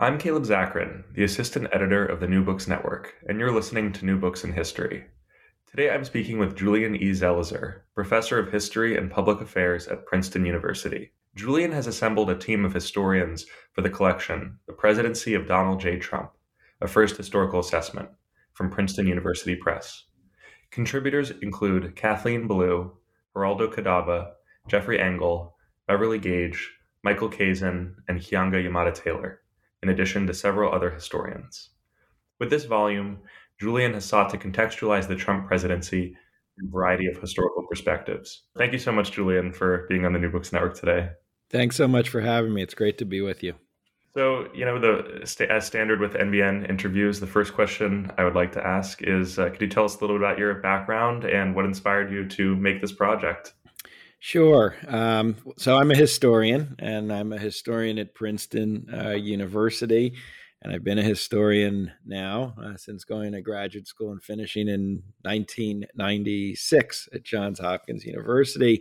I'm Caleb Zakarin, the assistant editor of the New Books Network, and you're listening to New Books in History. Today I'm speaking with Julian E. Zelizer, professor of history and public affairs at Princeton University. Julian has assembled a team of historians for the collection, The Presidency of Donald J. Trump, a first historical assessment, from Princeton University Press. Contributors include Kathleen Belew, Geraldo Cadava, Jeffrey Engel, Beverly Gage, Michael Kazin, and Keeanga Yamahtta Taylor in addition to several other historians. With this volume, Julian has sought to contextualize the Trump presidency in a variety of historical perspectives. Thank you so much, Julian, for being on the New Books Network today. Thanks so much for having me. It's great to be with you. So, you know, the as standard with NBN interviews, the first question I would like to ask is, uh, could you tell us a little bit about your background and what inspired you to make this project? Sure. Um, so I'm a historian, and I'm a historian at Princeton uh, University, and I've been a historian now uh, since going to graduate school and finishing in 1996 at Johns Hopkins University.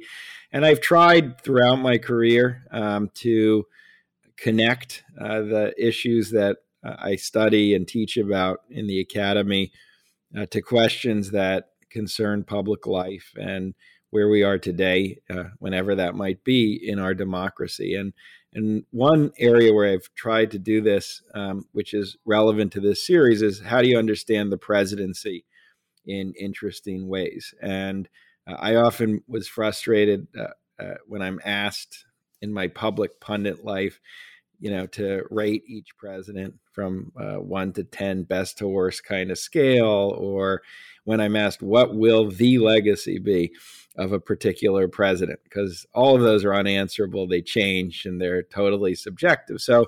And I've tried throughout my career um, to connect uh, the issues that uh, I study and teach about in the academy uh, to questions that concern public life and where we are today, uh, whenever that might be in our democracy. And and one area where I've tried to do this, um, which is relevant to this series, is how do you understand the presidency in interesting ways? And uh, I often was frustrated uh, uh when I'm asked in my public pundit life, you know, to rate each president from uh, one to ten, best to worst kind of scale, or when I'm asked what will the legacy be of a particular president because all of those are unanswerable. They change and they're totally subjective. So,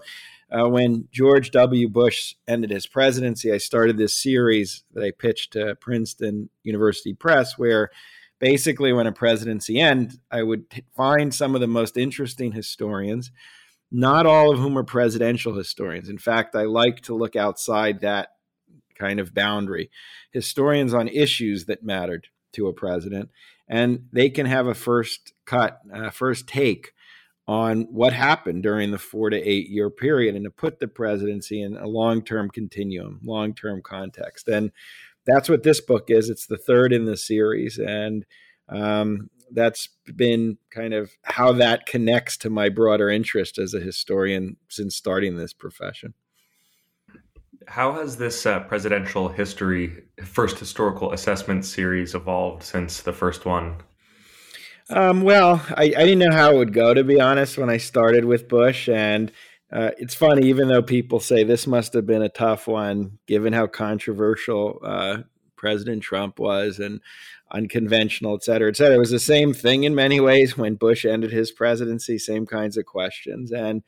uh, when George W. Bush ended his presidency, I started this series that I pitched to Princeton University Press, where basically, when a presidency ends, I would find some of the most interesting historians, not all of whom are presidential historians. In fact, I like to look outside that kind of boundary. Historians on issues that mattered to a president and they can have a first cut, uh, first take on what happened during the four to eight year period and to put the presidency in a long term continuum, long term context. And that's what this book is. It's the third in the series. And um, that's been kind of how that connects to my broader interest as a historian since starting this profession. How has this uh, presidential history, first historical assessment series evolved since the first one? Um, well, I, I, didn't know how it would go, to be honest, when I started with Bush. And uh, it's funny, even though people say this must have been a tough one, given how controversial uh, President Trump was and unconventional, et cetera, et cetera. It was the same thing in many ways when Bush ended his presidency, same kinds of questions. And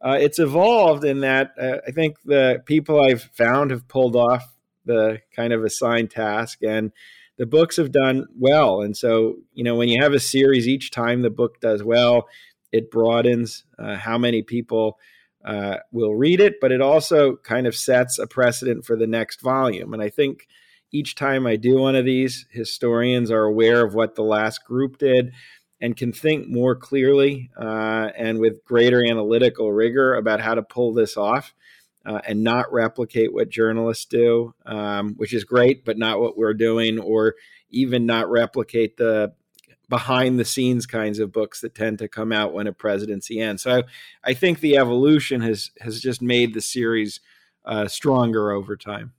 uh, it's evolved in that uh, I think the people I've found have pulled off the kind of assigned task and the books have done well. And so, you know, when you have a series, each time the book does well, it broadens uh, how many people uh, will read it, but it also kind of sets a precedent for the next volume. And I think each time I do one of these, historians are aware of what the last group did and can think more clearly uh, and with greater analytical rigor about how to pull this off uh, and not replicate what journalists do, um, which is great, but not what we're doing, or even not replicate the behind the scenes kinds of books that tend to come out when a presidency ends. So I, I think the evolution has has just made the series uh, stronger over time.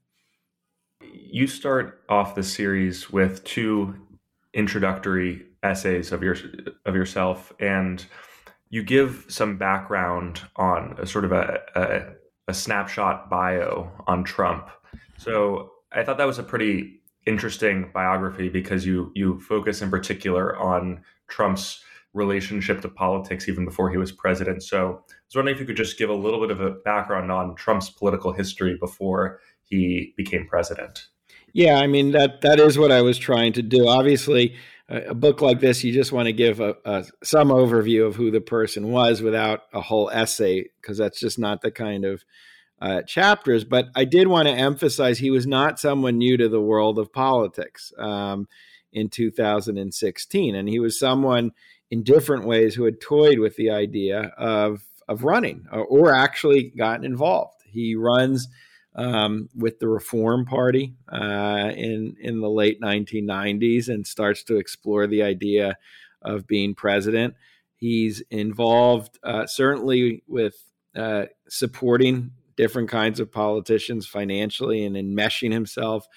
You start off the series with two introductory essays of your of yourself, and you give some background on a sort of a, a, a snapshot bio on Trump. So I thought that was a pretty interesting biography because you you focus in particular on Trump's relationship to politics even before he was president. So I was wondering if you could just give a little bit of a background on Trump's political history before he became president. Yeah, I mean that that is what I was trying to do. Obviously, a, book like this, you just want to give a, a, some overview of who the person was without a whole essay, because that's just not the kind of uh, chapters. But I did want to emphasize he was not someone new to the world of politics um, in 2016, and he was someone in different ways who had toyed with the idea of of running or, or actually gotten involved. He runs um, with the Reform Party uh, in in the late 1990s and starts to explore the idea of being president. He's involved uh, certainly with uh, supporting different kinds of politicians financially and enmeshing himself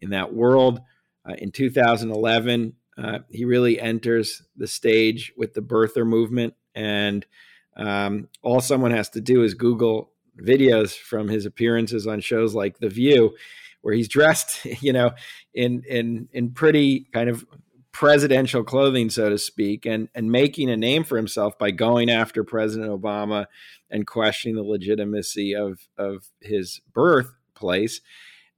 in that world. Uh, in 2011, uh, he really enters the stage with the birther movement and um, all someone has to do is Google videos from his appearances on shows like The View, where he's dressed, you know, in in in pretty kind of presidential clothing, so to speak, and and making a name for himself by going after President Obama and questioning the legitimacy of of his birthplace.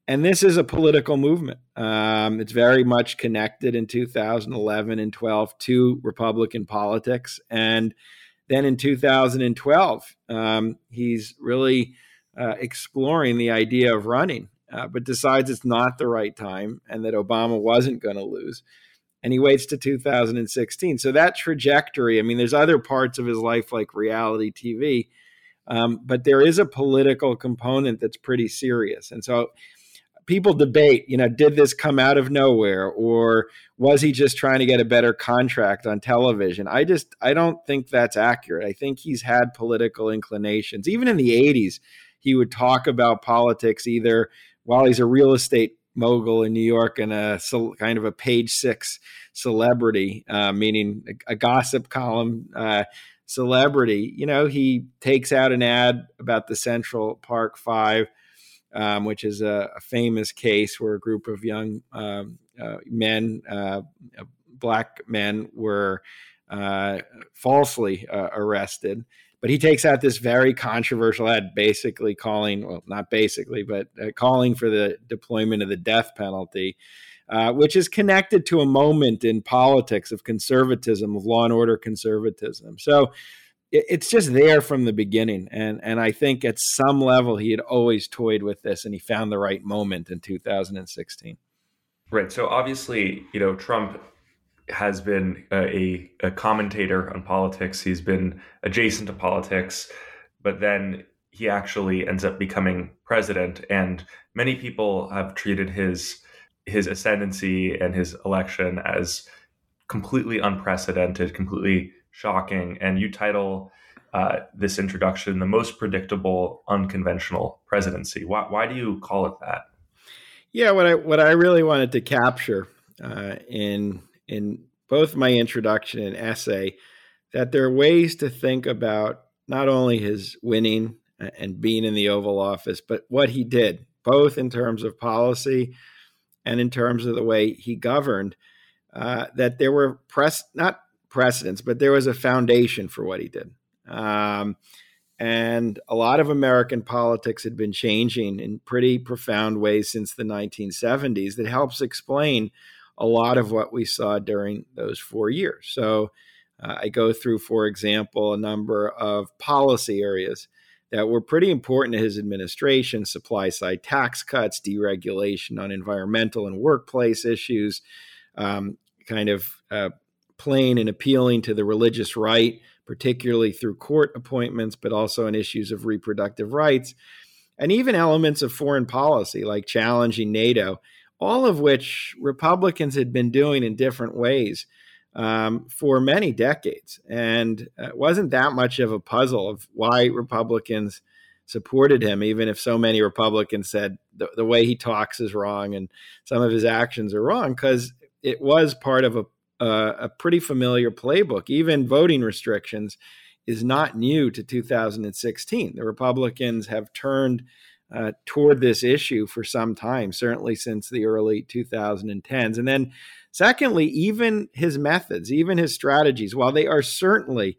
And this is a political movement. Um, it's very much connected in 2011 and 12 to Republican politics, and then in 2012, um, he's really uh, exploring the idea of running, uh, but decides it's not the right time and that Obama wasn't going to lose. And he waits to 2016. So that trajectory, I mean, there's other parts of his life like reality TV, um, but there is a political component that's pretty serious. And so people debate, you know, did this come out of nowhere or was he just trying to get a better contract on television? I just I don't think that's accurate. I think he's had political inclinations. Even in the 80s, he would talk about politics either while he's a real estate mogul in New York and a kind of a page 6 celebrity, uh, meaning a, a, gossip column uh, celebrity. You know, he takes out an ad about the Central Park 5 um, which is a, a, famous case where a group of young um, uh, men, uh, uh black men, were uh, falsely uh, arrested. But he takes out this very controversial ad, basically calling, well, not basically, but uh, calling for the deployment of the death penalty. Uh, which is connected to a moment in politics of conservatism, of law and order conservatism. So it's just there from the beginning and and I think at some level he had always toyed with this and he found the right moment in 2016 right so obviously you know Trump has been a, a commentator on politics. He's been adjacent to politics but then he actually ends up becoming president and many people have treated his his ascendancy and his election as completely unprecedented completely shocking. And you title uh, this introduction the most predictable, unconventional presidency. Why, why do you call it that? Yeah, what I what I really wanted to capture uh, in in both my introduction and essay that there are ways to think about not only his winning and being in the Oval Office, but what he did, both in terms of policy and in terms of the way he governed. Uh, that there were press not precedents, but there was a foundation for what he did. Um, and a lot of American politics had been changing in pretty profound ways since the 1970s that helps explain a lot of what we saw during those four years. So uh, I go through, for example, a number of policy areas that were pretty important to his administration supply side tax cuts, deregulation on environmental and workplace issues, um, kind of uh, playing and appealing to the religious right, particularly through court appointments, but also in issues of reproductive rights, and even elements of foreign policy like challenging NATO, all of which Republicans had been doing in different ways um, for many decades. And it wasn't that much of a puzzle of why Republicans supported him, even if so many Republicans said the, the way he talks is wrong and some of his actions are wrong, because it was part of a uh, a pretty familiar playbook. Even voting restrictions is not new to 2016. The Republicans have turned uh, toward this issue for some time, certainly since the early 2010s. And then, secondly, even his methods, even his strategies, while they are certainly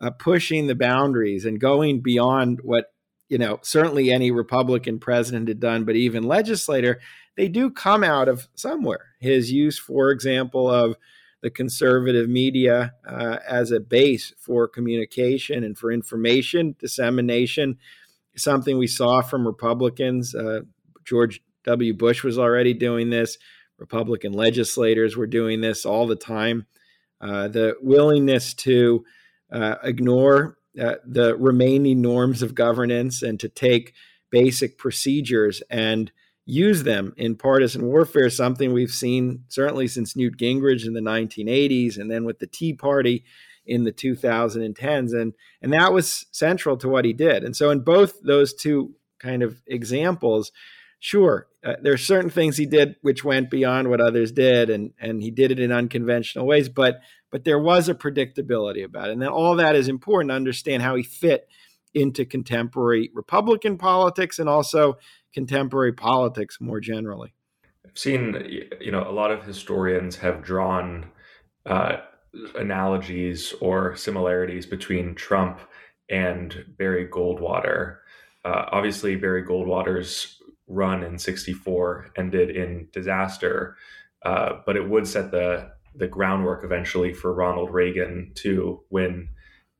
uh, pushing the boundaries and going beyond what you know certainly any Republican president had done, but even legislator, they do come out of somewhere. His use, for example, of the conservative media uh, as a base for communication and for information dissemination, something we saw from Republicans. Uh, George W. Bush was already doing this. Republican legislators were doing this all the time. Uh, the willingness to uh, ignore uh, the remaining norms of governance and to take basic procedures and use them in partisan warfare, something we've seen certainly since Newt Gingrich in the 1980s and then with the Tea Party in the 2010s. And, and that was central to what he did. And so, in both those two kind of examples, sure, uh, there are certain things he did which went beyond what others did, and, and he did it in unconventional ways, but, but there was a predictability about it. And then all that is important to understand how he fit into contemporary Republican politics and also contemporary politics more generally. I've seen, you know, a lot of historians have drawn uh, analogies or similarities between Trump and Barry Goldwater. Uh, obviously, Barry Goldwater's run in '64 ended in disaster, uh, but it would set the the groundwork eventually for Ronald Reagan to win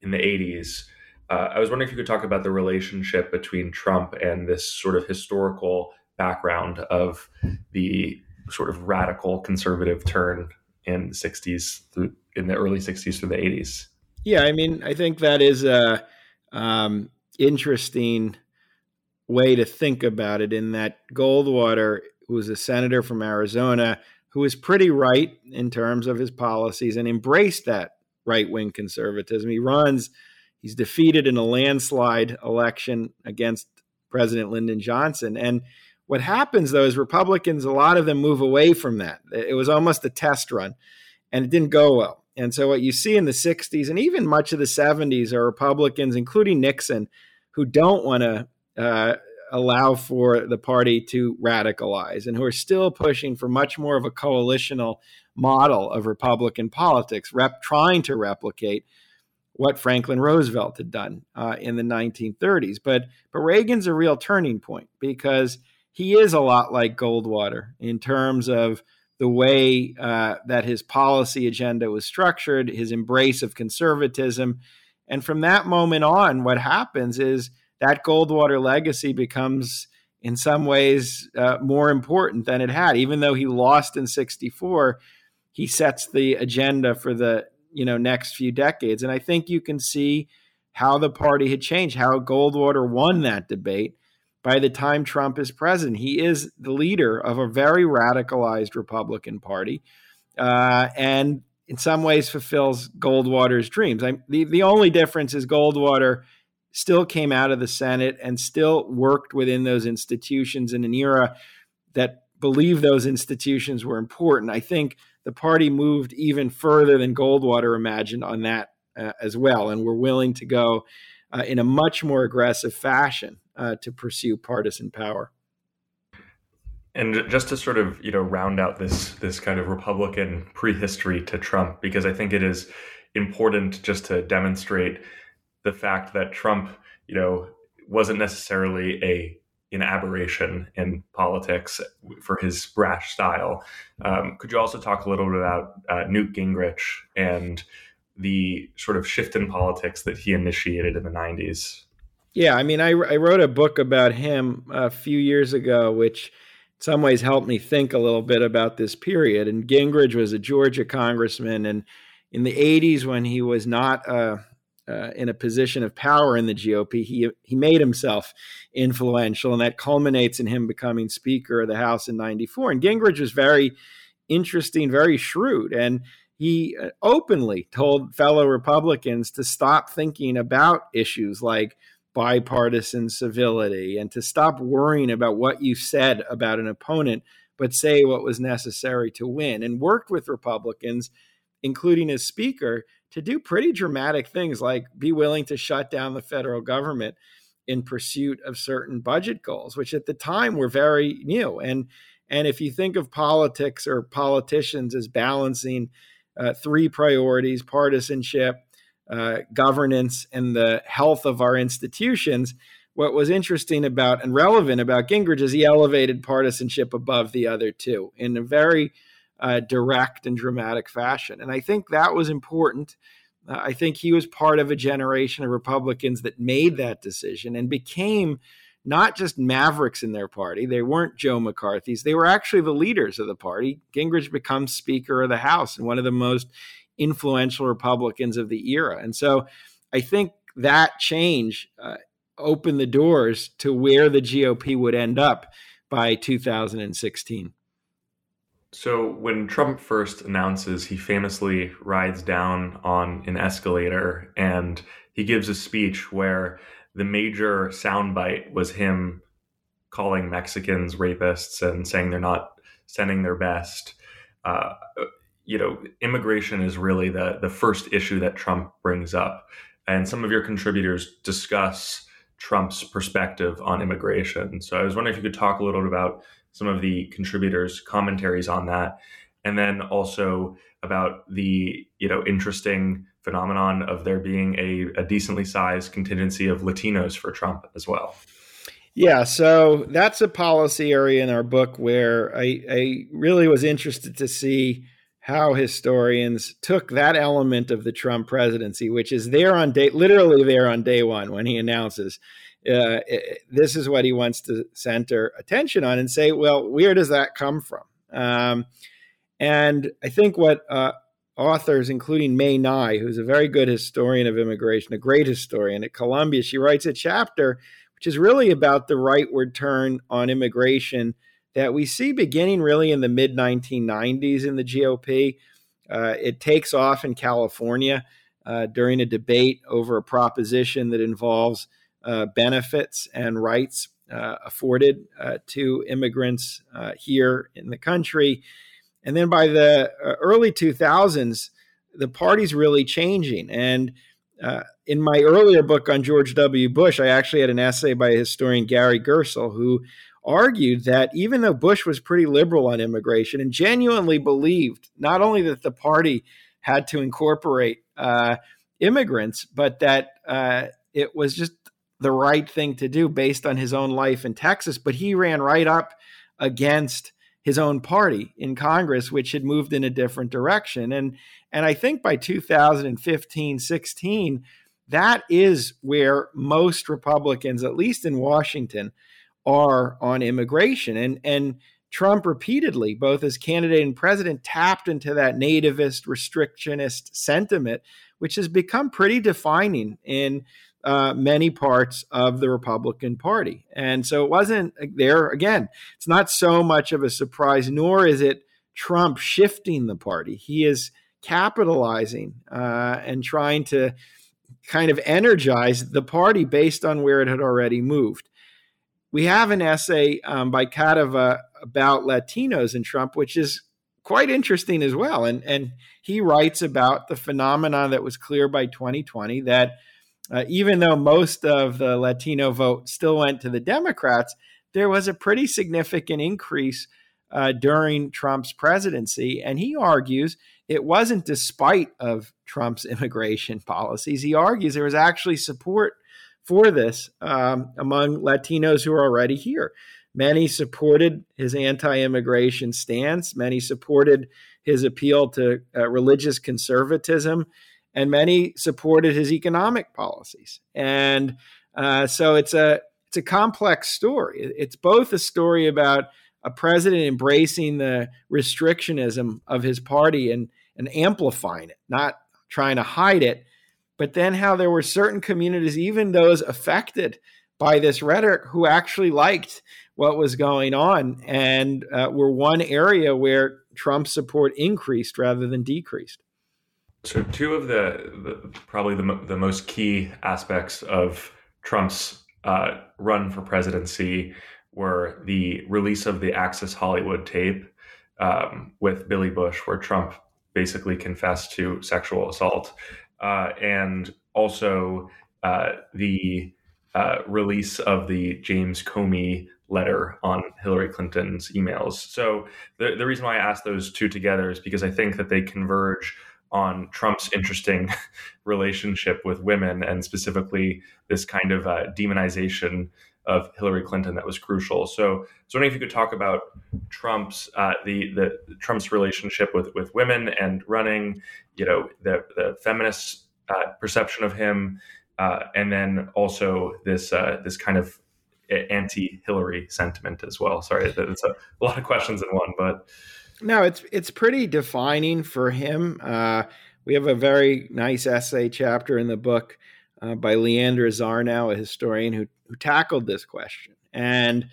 in the '80s. Uh, I was wondering if you could talk about the relationship between Trump and this sort of historical background of the sort of radical conservative turn in the 60s through in the early 60s through the 80s. Yeah, I mean, I think that is a um, interesting way to think about it. In that Goldwater, was a senator from Arizona, who was pretty right in terms of his policies and embraced that right wing conservatism. He runs He's defeated in a landslide election against President Lyndon Johnson. And what happens, though, is Republicans, a lot of them move away from that. It was almost a test run, and it didn't go well. And so, what you see in the 60s and even much of the 70s are Republicans, including Nixon, who don't want to uh, allow for the party to radicalize and who are still pushing for much more of a coalitional model of Republican politics, rep, trying to replicate what Franklin Roosevelt had done uh, in the 1930s. But but Reagan's a real turning point because he is a lot like Goldwater in terms of the way uh, that his policy agenda was structured, his embrace of conservatism, and from that moment on, what happens is that Goldwater legacy becomes. In some ways, uh, more important than it had. Even though he lost in '64, he sets the agenda for the you know next few decades. And I think you can see how the party had changed, how Goldwater won that debate. By the time Trump is president, he is the leader of a very radicalized Republican Party, uh, and in some ways fulfills Goldwater's dreams. I, the the only difference is Goldwater still came out of the Senate and still worked within those institutions in an era that believed those institutions were important. I think the party moved even further than Goldwater imagined on that uh, as well, and were willing to go uh, in a much more aggressive fashion uh, to pursue partisan power. And just to sort of you know round out this this kind of Republican prehistory to Trump, because I think it is important just to demonstrate the fact that Trump, you know, wasn't necessarily a an aberration in politics for his brash style. Um, could you also talk a little bit about uh, Newt Gingrich and the sort of shift in politics that he initiated in the 90s? Yeah, I mean, I, I wrote a book about him a few years ago, which in some ways helped me think a little bit about this period. And Gingrich was a Georgia congressman. And in the 80s, when he was not a, uh, in a position of power in the GOP, he he made himself influential, and that culminates in him becoming Speaker of the House in '94. And Gingrich was very interesting, very shrewd, and he uh, openly told fellow Republicans to stop thinking about issues like bipartisan civility and to stop worrying about what you said about an opponent, but say what was necessary to win, and worked with Republicans, including as Speaker to do pretty dramatic things like be willing to shut down the federal government in pursuit of certain budget goals, which at the time were very new. And and if you think of politics or politicians as balancing uh, three priorities: partisanship, uh, governance and the health of our institutions, what was interesting about and relevant about Gingrich is he elevated partisanship above the other two in a very uh, direct and dramatic fashion. And I think that was important. Uh, I think he was part of a generation of Republicans that made that decision and became not just mavericks in their party. They weren't Joe McCarthy's. They were actually the leaders of the party. Gingrich becomes Speaker of the House and one of the most influential Republicans of the era. And so I think that change uh, opened the doors to where the GOP would end up by 2016. So when Trump first announces, he famously rides down on an escalator and he gives a speech where the major soundbite was him calling Mexicans rapists and saying they're not sending their best. Uh, you know, immigration is really the the first issue that Trump brings up, and some of your contributors discuss Trump's perspective on immigration. So I was wondering if you could talk a little bit about some of the contributors' commentaries on that, and then also about the you know interesting phenomenon of there being a, a decently sized contingency of Latinos for Trump as well. Yeah, so that's a policy area in our book where I, I really was interested to see how historians took that element of the Trump presidency, which is there on day, literally there on day one when he announces uh, this is what he wants to center attention on, and say, well, where does that come from? Um, and I think what uh, authors, including Mae Ngai, who's a very good historian of immigration, a great historian at Columbia, she writes a chapter which is really about the rightward turn on immigration that we see beginning really in the mid 1990s in the GOP. Uh, it takes off in California uh, during a debate over a proposition that involves benefits and rights uh, afforded uh, to immigrants uh, here in the country. And then by the uh, early 2000s, the party's really changing. And uh, in my earlier book on George W. Bush, I actually had an essay by historian Gary Gerstle who argued that even though Bush was pretty liberal on immigration and genuinely believed not only that the party had to incorporate uh, immigrants, but that uh, it was just the right thing to do based on his own life in Texas, but he ran right up against his own party in Congress, which had moved in a different direction. And and I think by 2015, 16, that is where most Republicans, at least in Washington, are on immigration. And and Trump repeatedly, both as candidate and president, tapped into that nativist, restrictionist sentiment, which has become pretty defining in uh, many parts of the Republican Party. And so it wasn't there again, it's not so much of a surprise, nor is it Trump shifting the party. He is capitalizing uh, and trying to kind of energize the party based on where it had already moved. We have an essay um, by Cadava about Latinos and Trump, which is quite interesting as well. And, and he writes about the phenomenon that was clear by 2020 that uh, even though most of the Latino vote still went to the Democrats, there was a pretty significant increase uh, during Trump's presidency. And he argues it wasn't despite of Trump's immigration policies. He argues there was actually support for this um, among Latinos who are already here. Many supported his anti immigration stance, many supported his appeal to uh, religious conservatism and many supported his economic policies. And uh, so it's a it's a complex story. It's both a story about a president embracing the restrictionism of his party and and amplifying it, not trying to hide it, but then how there were certain communities, even those affected by this rhetoric, who actually liked what was going on and uh, were one area where Trump's support increased rather than decreased. So, two of the, the probably the, the most key aspects of Trump's uh, run for presidency were the release of the Access Hollywood tape um, with Billy Bush, where Trump basically confessed to sexual assault, uh, and also uh, the uh, release of the James Comey letter on Hillary Clinton's emails. So, the, the reason why I asked those two together is because I think that they converge on Trump's interesting relationship with women and specifically this kind of uh, demonization of Hillary Clinton that was crucial. So, I was wondering if you could talk about Trump's uh, the the Trump's relationship with with women and running, you know, the the feminist uh, perception of him, uh, and then also this uh, this kind of anti-Hillary sentiment as well. Sorry, it's a, a, lot of questions in one, but no, it's it's pretty defining for him. Uh, we have a very nice essay chapter in the book uh, by Leandra Zarnow, a historian who who tackled this question, and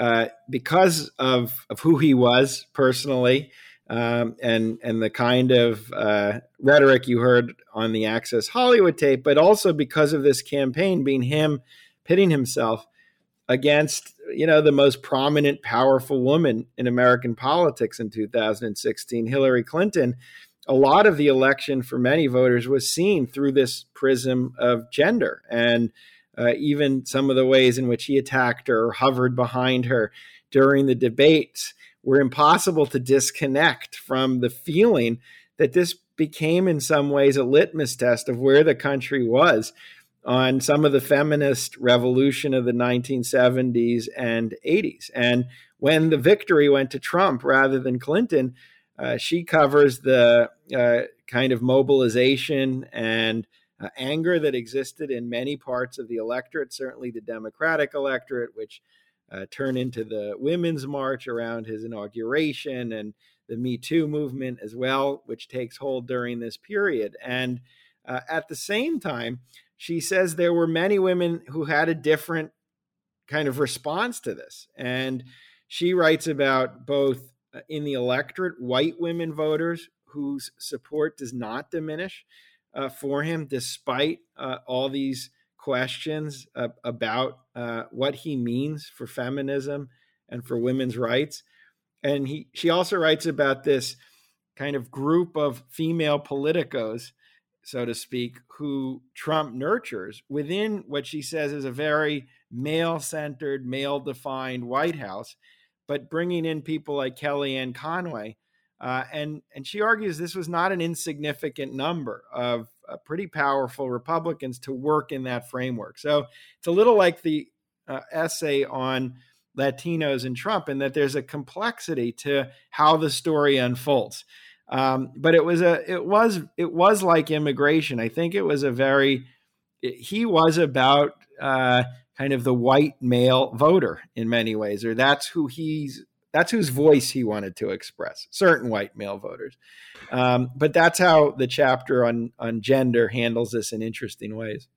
uh, because of of who he was personally. Um, and and the kind of uh, rhetoric you heard on the Access Hollywood tape, but also because of this campaign being him pitting himself against you know the most prominent powerful woman in American politics in 2016 Hillary Clinton. A lot of the election for many voters was seen through this prism of gender and uh, even some of the ways in which he attacked her or hovered behind her during the debates were impossible to disconnect from the feeling that this became in some ways a litmus test of where the country was on some of the feminist revolution of the 1970s and 80s. And when the victory went to Trump rather than Clinton, uh, she covers the uh, kind of mobilization and uh, anger that existed in many parts of the electorate, certainly the Democratic electorate, which uh, turned into the Women's March around his inauguration and the Me Too movement as well, which takes hold during this period. And uh, at the same time, she says there were many women who had a different kind of response to this. And she writes about both uh, in the electorate, white women voters whose support does not diminish uh, for him, despite uh, all these questions uh, about what he means for feminism and for women's rights. And he, she also writes about this kind of group of female politicos so to speak, who Trump nurtures within what she says is a very male centered, male defined White House, but bringing in people like Kellyanne Conway. Uh, and, and she argues this was not an insignificant number of uh, pretty powerful Republicans to work in that framework. So it's a little like the uh, essay on Latinos and Trump, in that there's a complexity to how the story unfolds. Um, but it was a it was it was like immigration. I think it was a very it, he was about uh, kind of the white male voter in many ways, or that's who he's that's whose voice he wanted to express. Certain white male voters, um, but that's how the chapter on on gender handles this in interesting ways.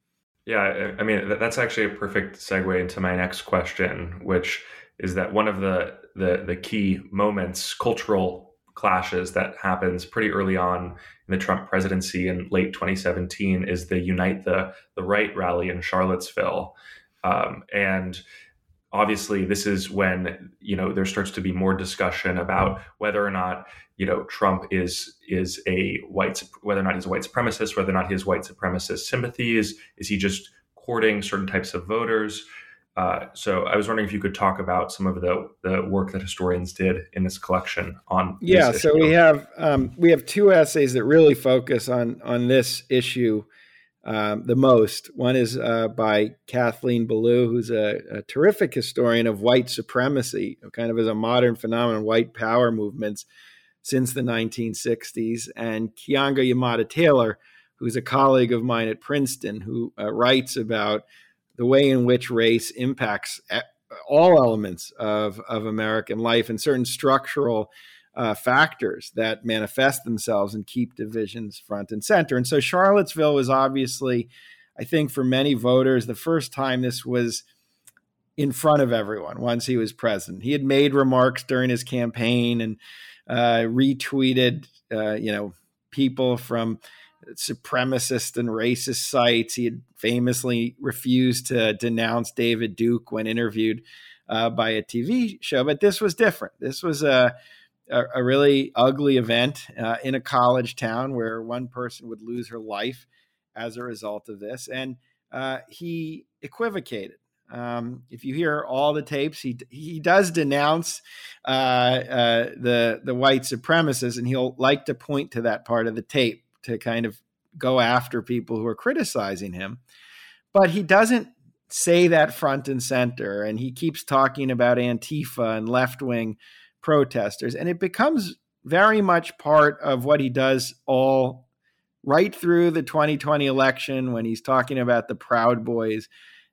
Yeah, I mean that's actually a perfect segue into my next question, which is that one of the the, the key moments, cultural clashes that happens pretty early on in the Trump presidency in late 2017 is the Unite the the Right rally in Charlottesville, um, and obviously this is when you know there starts to be more discussion about whether or not you know Trump is is a white whether or not he's a white supremacist, whether or not he has white supremacist sympathies, is he just courting certain types of voters? Uh, so I was wondering if you could talk about some of the, the work that historians did in this collection on. Yeah, so we have um, we have two essays that really focus on on this issue um, the most. One is uh, by Kathleen Belew, who's a, a, terrific historian of white supremacy, kind of as a modern phenomenon, white power movements since the 1960s, and Keeanga-Yamahtta Taylor, who's a colleague of mine at Princeton, who uh, writes about the way in which race impacts all elements of, of American life and certain structural uh, factors that manifest themselves and keep divisions front and center. And so Charlottesville was obviously, I think, for many voters, the first time this was in front of everyone once he was president. He had made remarks during his campaign and uh, retweeted, uh, you know, people from supremacist and racist sites. He had famously refused to denounce David Duke when interviewed uh, by a TV show, but this was different. This was a a, a really ugly event uh, in a college town where one person would lose her life as a result of this, and uh, he equivocated. Um, if you hear all the tapes, he he does denounce uh, uh, the the white supremacists, and he'll like to point to that part of the tape to kind of go after people who are criticizing him. But he doesn't say that front and center. And he keeps talking about Antifa and left wing protesters. And it becomes very much part of what he does all right through the 2020 election when he's talking about the Proud Boys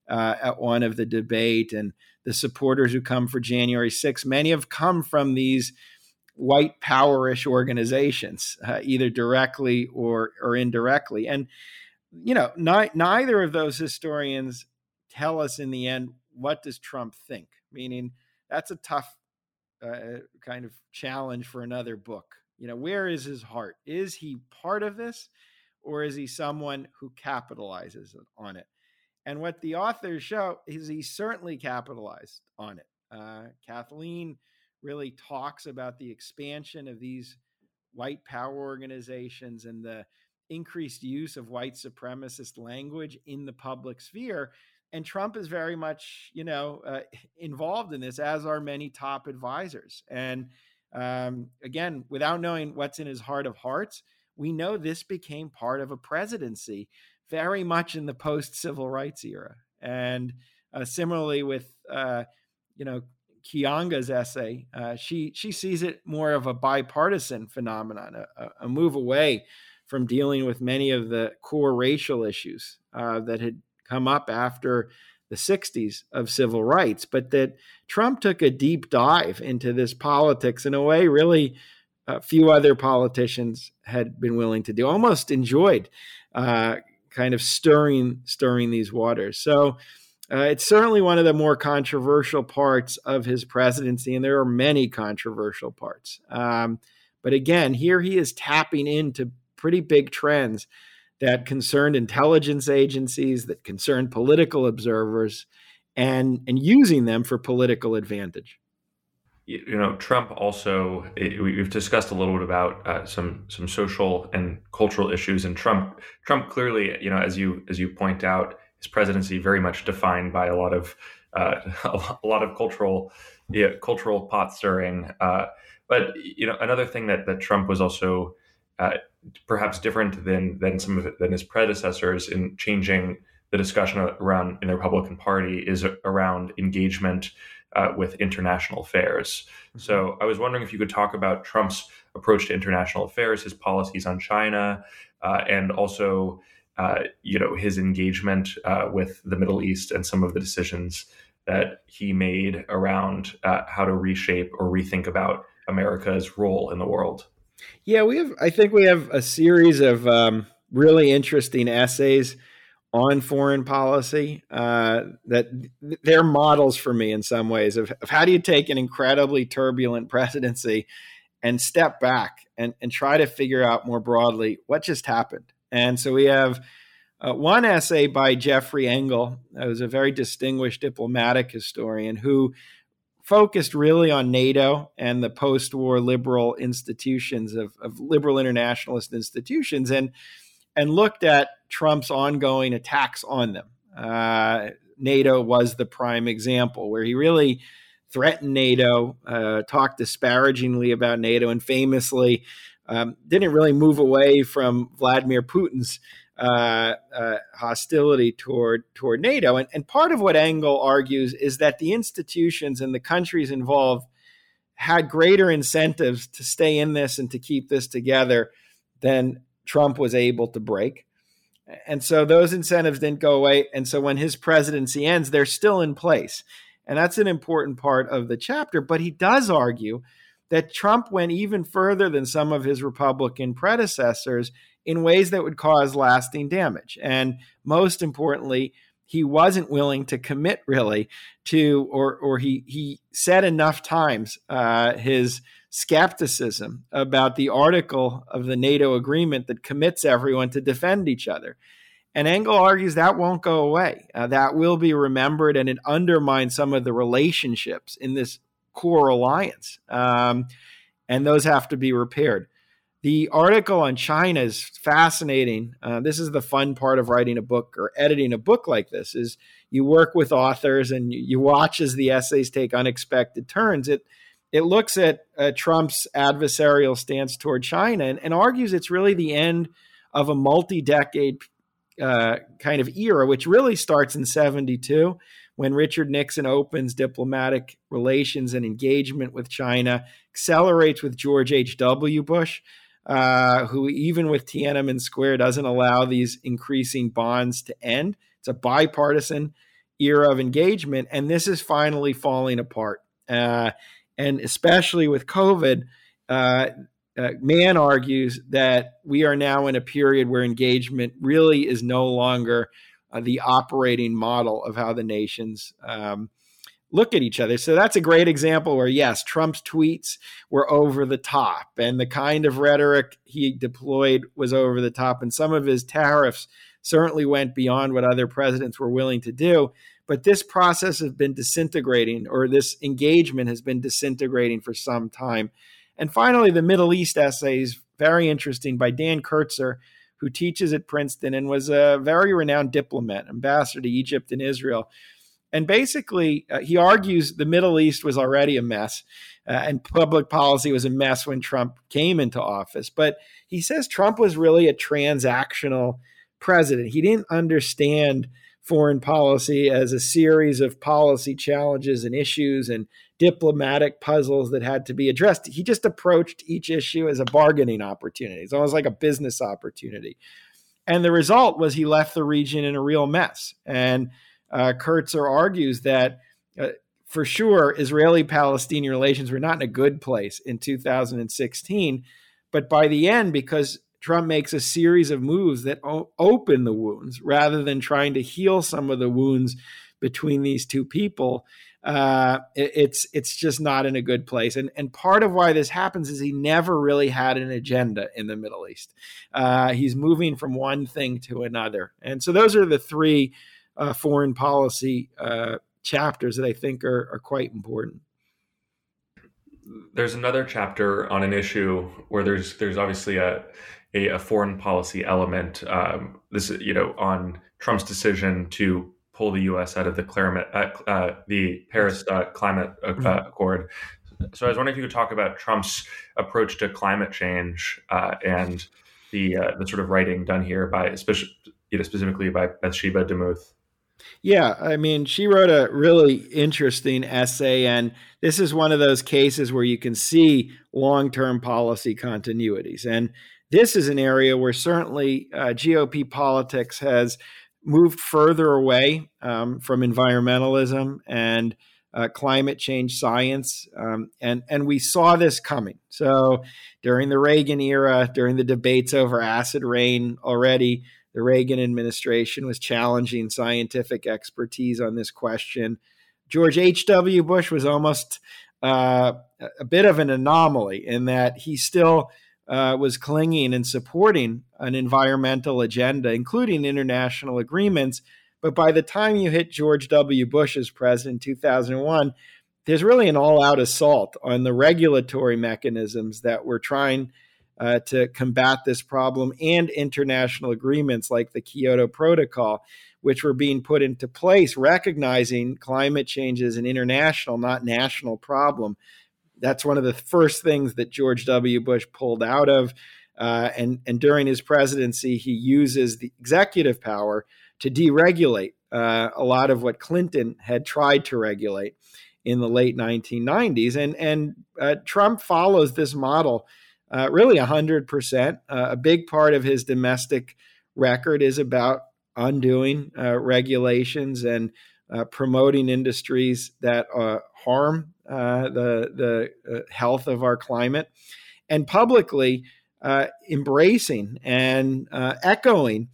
uh, at one of the debate and the supporters who come for January 6th. Many have come from these white powerish organizations, uh, either directly or or indirectly. And you know, ni- neither of those historians tell us in the end what does Trump think. Meaning, that's a tough uh, kind of challenge for another book. You know, where is his heart? Is he part of this, or is he someone who capitalizes on it? And what the authors show is he certainly capitalized on it. Uh, Kathleen really talks about the expansion of these white power organizations and the increased use of white supremacist language in the public sphere. And Trump is very much, you know, uh, involved in this, as are many top advisors. And um, again, without knowing what's in his heart of hearts, we know this became part of a presidency very much in the post civil rights era. And uh, similarly with, uh, you know, Keeanga's essay, uh, she she sees it more of a bipartisan phenomenon, a, a, move away from dealing with many of the core racial issues uh, that had come up after the 60s of civil rights, but that Trump took a deep dive into this politics in a way really a few other politicians had been willing to do, almost enjoyed uh, kind of stirring stirring these waters. So uh, it's certainly one of the more controversial parts of his presidency, and there are many controversial parts. Um, but again, here he is tapping into pretty big trends that concerned intelligence agencies, that concerned political observers, and and using them for political advantage. You know, Trump also. We've discussed a little bit about uh, some some social and cultural issues, and Trump Trump clearly, you know, as you as you point out, his presidency very much defined by a lot of uh, a lot of cultural yeah, cultural pot stirring. Uh, but you know, another thing that that Trump was also uh, perhaps different than than some of it, than his predecessors in changing the discussion around in the Republican Party is around engagement uh, with international affairs. Mm-hmm. So I was wondering if you could talk about Trump's approach to international affairs, his policies on China, uh, and also uh, you know his engagement uh, with the Middle East and some of the decisions that he made around uh, how to reshape or rethink about America's role in the world. Yeah, we have. I think we have a series of um, really interesting essays on foreign policy uh, that they're models for me in some ways of, of, how do you take an incredibly turbulent presidency and step back and, and try to figure out more broadly what just happened and so we have uh, one essay by Jeffrey Engel, who's a very distinguished diplomatic historian who focused really on NATO and the post war liberal institutions of, of liberal internationalist institutions and, and looked at Trump's ongoing attacks on them. Uh, NATO was the prime example where he really threatened NATO, uh, talked disparagingly about NATO, and famously um, didn't really move away from Vladimir Putin's uh, uh, hostility toward toward NATO. And, and part of what Engel argues is that the institutions and the countries involved had greater incentives to stay in this and to keep this together than Trump was able to break. And so those incentives didn't go away. And so when his presidency ends, they're still in place. And that's an important part of the chapter. But he does argue that Trump went even further than some of his Republican predecessors in ways that would cause lasting damage. And most importantly, he wasn't willing to commit really to, or or he he said enough times uh, his skepticism about the article of the NATO agreement that commits everyone to defend each other. And Engel argues that won't go away. Uh, that will be remembered, and it undermines some of the relationships in this core alliance. Um, and those have to be repaired. The article on China is fascinating. Uh, this is the fun part of writing a book or editing a book like this is you work with authors and you, watch as the essays take unexpected turns. It it looks at uh, Trump's adversarial stance toward China and, and argues it's really the end of a multi decade uh, kind of era, which really starts in 72 when Richard Nixon opens diplomatic relations and engagement with China, accelerates with George H.W. Bush, uh, who, even with Tiananmen Square, doesn't allow these increasing bonds to end. It's a bipartisan era of engagement, and this is finally falling apart. Uh, and especially with COVID, uh, uh, Mann argues that we are now in a period where engagement really is no longer uh, the operating model of how the nations um, look at each other. So that's a great example where, yes, Trump's tweets were over the top, and the kind of rhetoric he deployed was over the top, and some of his tariffs certainly went beyond what other presidents were willing to do. But this process has been disintegrating, or this engagement has been disintegrating for some time. And finally, the Middle East essay is very interesting by Dan Kurtzer, who teaches at Princeton and was a very renowned diplomat, ambassador to Egypt and Israel. And basically, uh, he argues the Middle East was already a mess uh, and public policy was a mess when Trump came into office. But he says Trump was really a transactional president. He didn't understand foreign policy as a series of policy challenges and issues and diplomatic puzzles that had to be addressed. He just approached each issue as a bargaining opportunity. It's almost like a business opportunity. And the result was he left the region in a real mess. And uh, Kurtzer argues that uh, for sure, Israeli Palestinian relations were not in a good place in 2016. But by the end, because Trump makes a series of moves that o- open the wounds rather than trying to heal some of the wounds between these two people. Uh, it, it's it's just not in a good place, and and part of why this happens is he never really had an agenda in the Middle East. Uh, he's moving from one thing to another, and so those are the three uh, foreign policy uh, chapters that I think are, are quite important there's another chapter on an issue where there's there's obviously a a, a foreign policy element. Um, this, you know, on Trump's decision to pull the U.S. out of the, climate, uh, uh, the Paris uh, Climate uh, mm-hmm. Accord. So I was wondering if you could talk about Trump's approach to climate change uh, and the uh, the sort of writing done here by, especially you know, specifically by Bathsheba DeMuth. Yeah, I mean, she wrote a really interesting essay, and this is one of those cases where you can see long term policy continuities. And this is an area where certainly uh, GOP politics has moved further away um, from environmentalism and uh, climate change science, um, and and we saw this coming. So during the Reagan era, during the debates over acid rain, already the Reagan administration was challenging scientific expertise on this question. George H. W. Bush was almost uh, a bit of an anomaly in that he still uh, was clinging and supporting an environmental agenda, including international agreements. But by the time you hit George W. Bush as president in 2001, there's really an all out assault on the regulatory mechanisms that we're trying uh, to combat this problem and international agreements like the Kyoto Protocol, which were being put into place, recognizing climate change as an international, not national problem that's one of the first things that George W. Bush pulled out of. Uh, and, and during his presidency, he uses the executive power to deregulate uh, a lot of what Clinton had tried to regulate in the late 1990s. And, and uh, Trump follows this model uh, really 100%. Uh, a big part of his domestic record is about undoing uh, regulations and promoting industries that harm uh, the the uh, health of our climate, and publicly uh, embracing and uh, echoing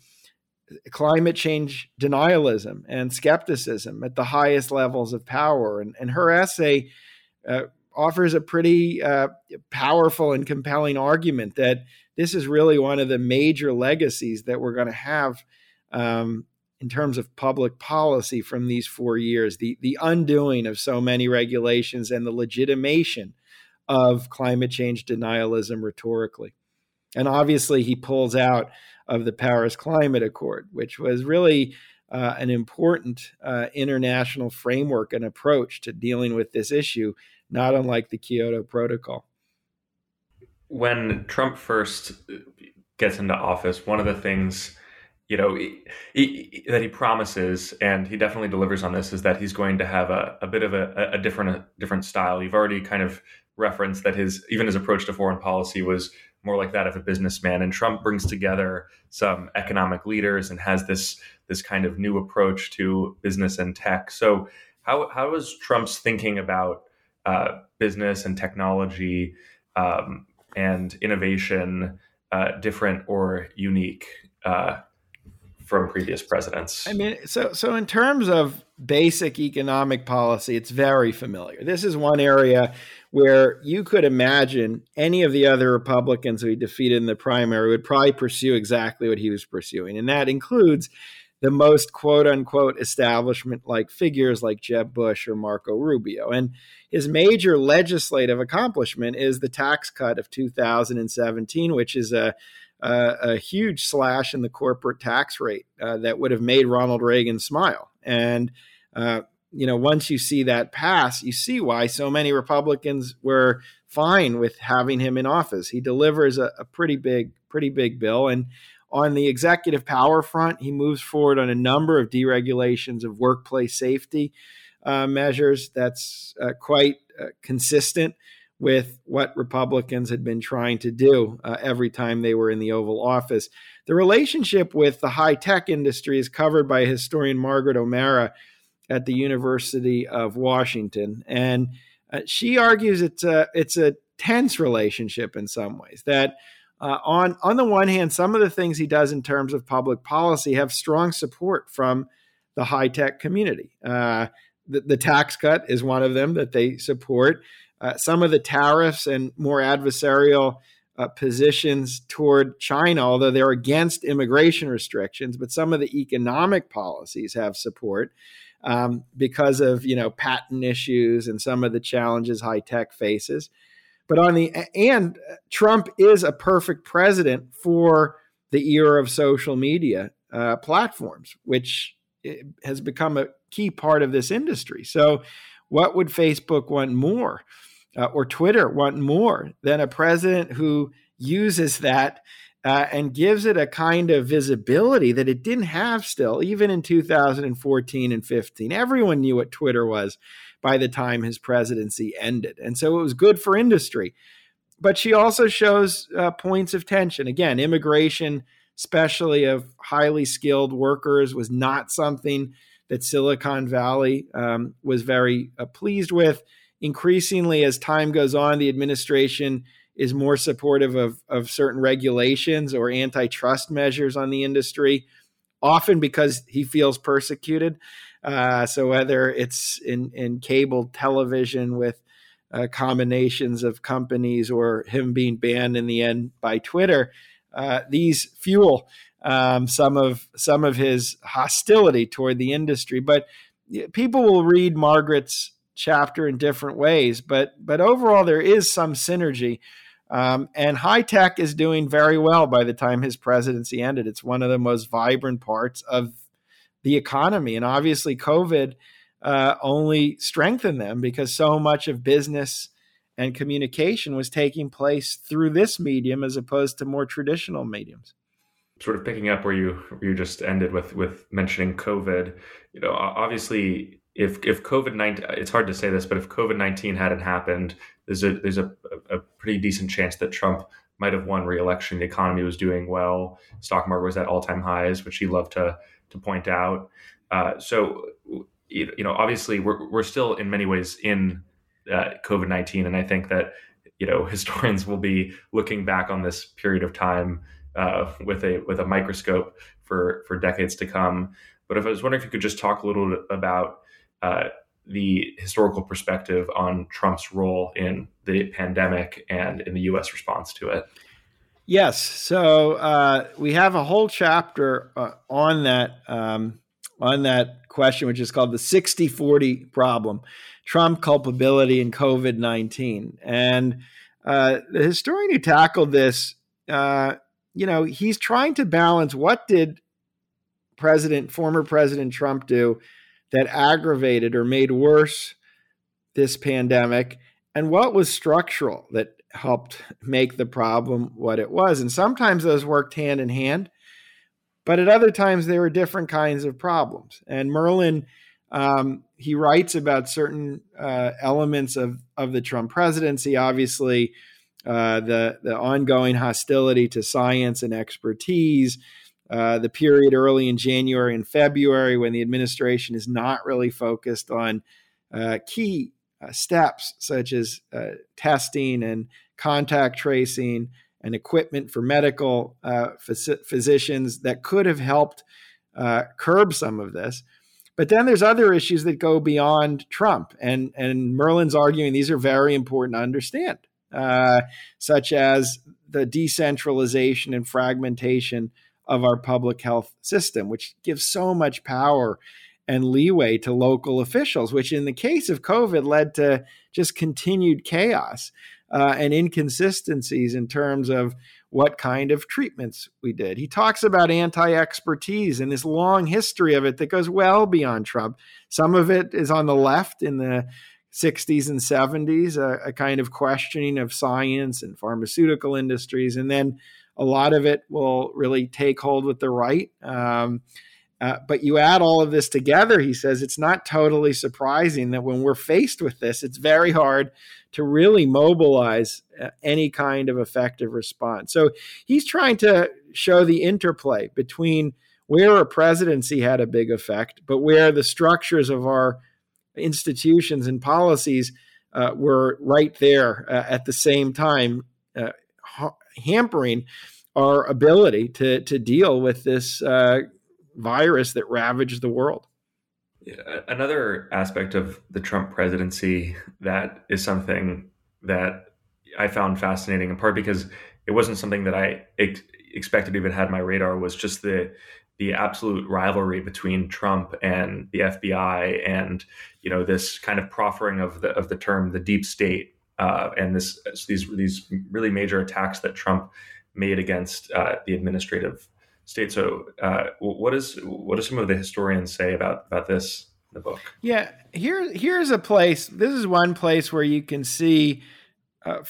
climate change denialism and skepticism at the highest levels of power. And, and her essay uh, offers a pretty powerful and compelling argument that this is really one of the major legacies that we're going to have um, in terms of public policy from these four years, the, the undoing of so many regulations and the legitimation of climate change denialism rhetorically. And obviously, he pulls out of the Paris Climate Accord, which was really uh, an important uh, international framework and approach to dealing with this issue, not unlike the Kyoto Protocol. When Trump first gets into office, one of the things you know he, he, that he promises, and he definitely delivers on this, is that he's going to have a, a bit of a, a different a different style. You've already kind of referenced that his even his approach to foreign policy was more like that of a businessman. And Trump brings together some economic leaders and has this this kind of new approach to business and tech. So how how is Trump's thinking about uh, business and technology um, and innovation uh, different or unique uh, from previous presidents? I mean, so so in terms of basic economic policy, it's very familiar. This is one area where you could imagine any of the other Republicans who he defeated in the primary would probably pursue exactly what he was pursuing, and that includes the most quote unquote establishment like figures like Jeb Bush or Marco Rubio. And his major legislative accomplishment is the tax cut of 2017, which is a, a, a huge slash in the corporate tax rate uh, that would have made Ronald Reagan smile. And, uh, you know, once you see that pass, you see why so many Republicans were fine with having him in office. He delivers a, a pretty big, pretty big bill. And on the executive power front, he moves forward on a number of deregulations of workplace safety uh, measures. That's uh, quite uh, consistent with what Republicans had been trying to do uh, every time they were in the Oval Office. The relationship with the high tech industry is covered by historian Margaret O'Mara at the University of Washington. And uh, she argues it's a, it's a tense relationship in some ways, that uh, on on the one hand, some of the things he does in terms of public policy have strong support from the high tech community. Uh, the, the, tax cut is one of them that they support. Uh, some of the tariffs and more adversarial uh, positions toward China, although they're against immigration restrictions, but some of the economic policies have support um, because of you know patent issues and some of the challenges high tech faces. But on the and Trump is a perfect president for the era of social media uh, platforms, which eh, has become a key part of this industry. So, what would Facebook want more, uh, or Twitter want more than a president who uses that uh, and gives it a kind of visibility that it didn't have still, even in 2014 and 15? Everyone knew what Twitter was by the time his presidency ended. And so it was good for industry. But she also shows uh, points of tension. Again, immigration, especially of highly skilled workers, was not something that Silicon Valley um, was very uh, pleased with. Increasingly, as time goes on, the administration is more supportive of, of certain regulations or antitrust measures on the industry, often because he feels persecuted. Uh, so whether it's in in cable television with uh, combinations of companies or him being banned in the end by Twitter, uh, these fuel um, some of some of his hostility toward the industry. But people will read Margaret's chapter in different ways. But but overall, there is some synergy. Um, and high tech is doing very well by the time his presidency ended. It's one of the most vibrant parts of the economy. And obviously, COVID uh, only strengthened them because so much of business and communication was taking place through this medium as opposed to more traditional mediums. Sort of picking up where you you just ended with with mentioning COVID, you know, obviously if if COVID nineteen, it's hard to say this, but if COVID nineteen hadn't happened, there's a there's a, a pretty decent chance that Trump might have won re-election. The economy was doing well, stock market was at all time highs, which he loved to to point out. Uh, so, you know, obviously, we're we're still in many ways in uh, COVID nineteen, and I think that you know historians will be looking back on this period of time uh, with a with a microscope for for decades to come. But if I was wondering if you could just talk a little about uh, the historical perspective on Trump's role in the pandemic and in the U.S. response to it. Yes. So uh, we have a whole chapter uh, on that um, on that question, which is called the 60-40 problem: Trump culpability in COVID nineteen. And uh, the historian who tackled this, uh, you know, he's trying to balance what did President, former President Trump, do that aggravated or made worse this pandemic, and what was structural that helped make the problem what it was. And sometimes those worked hand in hand, but at other times there were different kinds of problems. And Merlin, um, he writes about certain uh, elements of, of the Trump presidency, obviously, uh, the, the ongoing hostility to science and expertise. Uh, the period early in January and February when the administration is not really focused on uh, key uh, steps such as uh, testing and contact tracing and equipment for medical uh, phys- physicians that could have helped curb some of this. But then there's other issues that go beyond Trump, and and Merlin's arguing these are very important to understand, such as the decentralization and fragmentation of our public health system, which gives so much power and leeway to local officials, which in the case of COVID led to just continued chaos uh, and inconsistencies in terms of what kind of treatments we did. He talks about anti expertise and this long history of it that goes well beyond Trump. Some of it is on the left in the 60s and 70s, a, a kind of questioning of science and pharmaceutical industries. And then a lot of it will really take hold with the right. Um, uh, but you add all of this together, he says, it's not totally surprising that when we're faced with this, it's very hard to really mobilize uh, any kind of effective response. So he's trying to show the interplay between where a presidency had a big effect, but where the structures of our institutions and policies uh, were right there uh, at the same time, uh, hampering our ability to, to deal with this uh, virus that ravaged the world. Yeah, another aspect of the Trump presidency that is something that I found fascinating, in part because it wasn't something that I ex- expected even had my radar, was just the the absolute rivalry between Trump and the FBI, and you know this kind of proffering of the of the term the deep state, uh, and this these these really major attacks that Trump made against uh, the administrative state. So, uh, what is what do some of the historians say about about this in the book? Yeah, here here's a place. This is one place where you can see uh,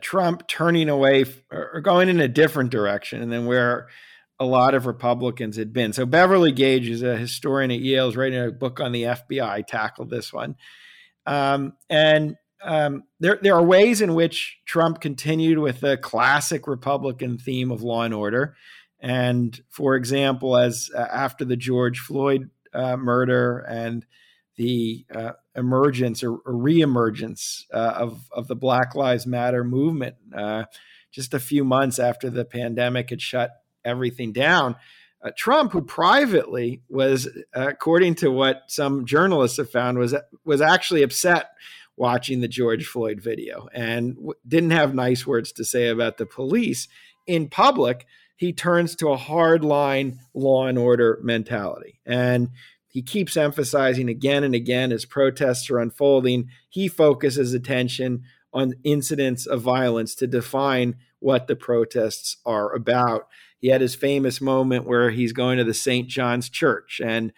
Trump turning away or going in a different direction than where a lot of Republicans had been. So Beverly Gage is a historian at Yale, is writing a book on the FBI. Tackled this one, um, and um, there there are ways in which Trump continued with the classic Republican theme of law and order. And for example, as uh, after the George Floyd uh, murder and the uh, emergence or, or reemergence uh, of of the Black Lives Matter movement, uh, just a few months after the pandemic had shut everything down, uh, Trump, who privately was, according to what some journalists have found, was was actually upset watching the George Floyd video and w- didn't have nice words to say about the police in public he turns to a hard line law and order mentality. And he keeps emphasizing again and again as protests are unfolding, he focuses attention on incidents of violence to define what the protests are about. He had his famous moment where he's going to the St. John's Church and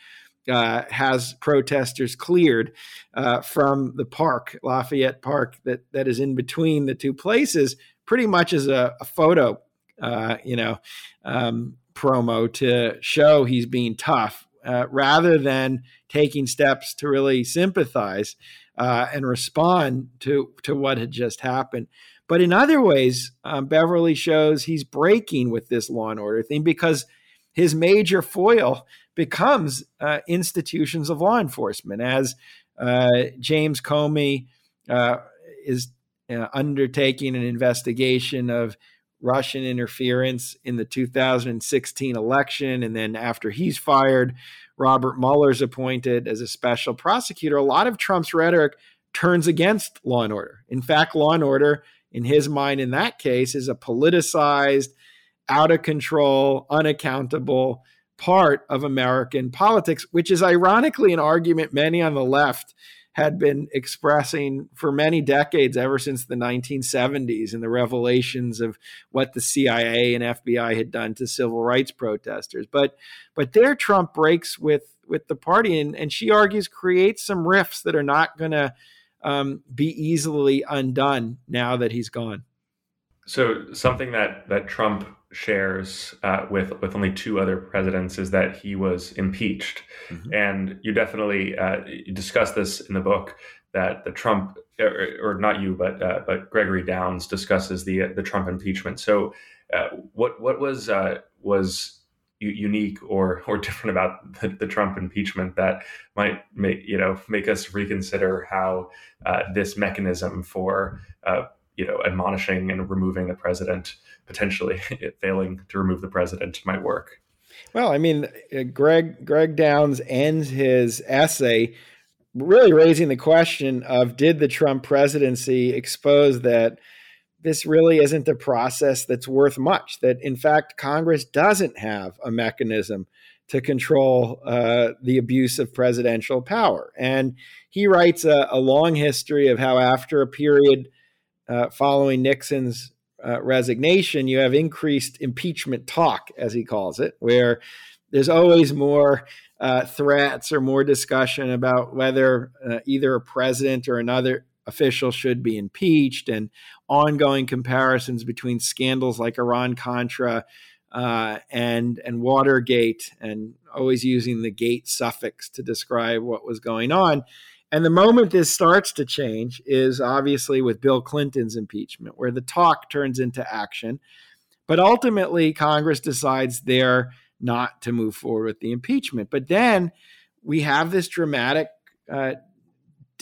uh, has protesters cleared uh, from the park, Lafayette Park, that, that is in between the two places, pretty much as a, a photo uh, you know, um, promo to show he's being tough uh, rather than taking steps to really sympathize uh, and respond to to what had just happened. But in other ways, um, Beverly shows he's breaking with this law and order thing because his major foil becomes uh, institutions of law enforcement, as uh, James Comey uh, is uh, undertaking an investigation of Russian interference in the 2016 election. And then after he's fired, Robert Mueller's appointed as a special prosecutor. A lot of Trump's rhetoric turns against law and order. In fact, law and order, in his mind, in that case, is a politicized, out of control, unaccountable part of American politics, which is ironically an argument many on the left had been expressing for many decades, ever since the 1970s and the revelations of what the CIA and FBI had done to civil rights protesters. But but there Trump breaks with with the party and, and she argues creates some rifts that are not to um, be easily undone now that he's gone. So something that that Trump shares uh, with with only two other presidents is that he was impeached, mm-hmm. and you definitely uh, discuss this in the book that the Trump or, or not you but uh, but Gregory Downs discusses the the Trump impeachment. So uh, what what was uh, was unique or or different about the, the, Trump impeachment that might make you know make us reconsider how uh, this mechanism for uh, you know admonishing and removing the president potentially failing to remove the president might work. Well, I mean, uh, Greg Greg Downs ends his essay really raising the question of did the Trump presidency expose that this really isn't a process that's worth much. That in fact, Congress doesn't have a mechanism to control uh, the abuse of presidential power. And he writes a, a long history of how, after a period uh, following Nixon's uh, resignation, you have increased impeachment talk, as he calls it, where there's always more uh, threats or more discussion about whether uh, either a president or another official should be impeached and ongoing comparisons between scandals like Iran Contra uh, and and Watergate, and always using the gate suffix to describe what was going on. And the moment this starts to change is obviously with Bill Clinton's impeachment, where the talk turns into action. But ultimately, Congress decides they're not to move forward with the impeachment. But then we have this dramatic, uh,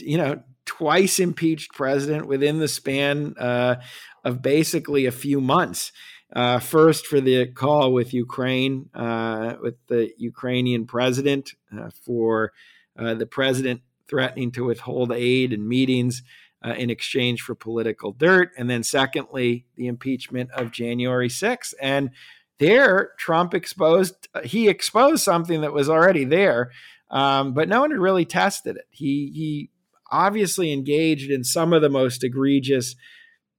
you know, twice impeached president within the span uh, of basically a few months. Uh, first, for the call with Ukraine, uh, with the Ukrainian president, uh, for uh, the president threatening to withhold aid and meetings uh, in exchange for political dirt. And then, secondly, the impeachment of January 6th. And there, Trump exposed, he exposed something that was already there, um, but no one had really tested it. He, he obviously engaged in some of the most egregious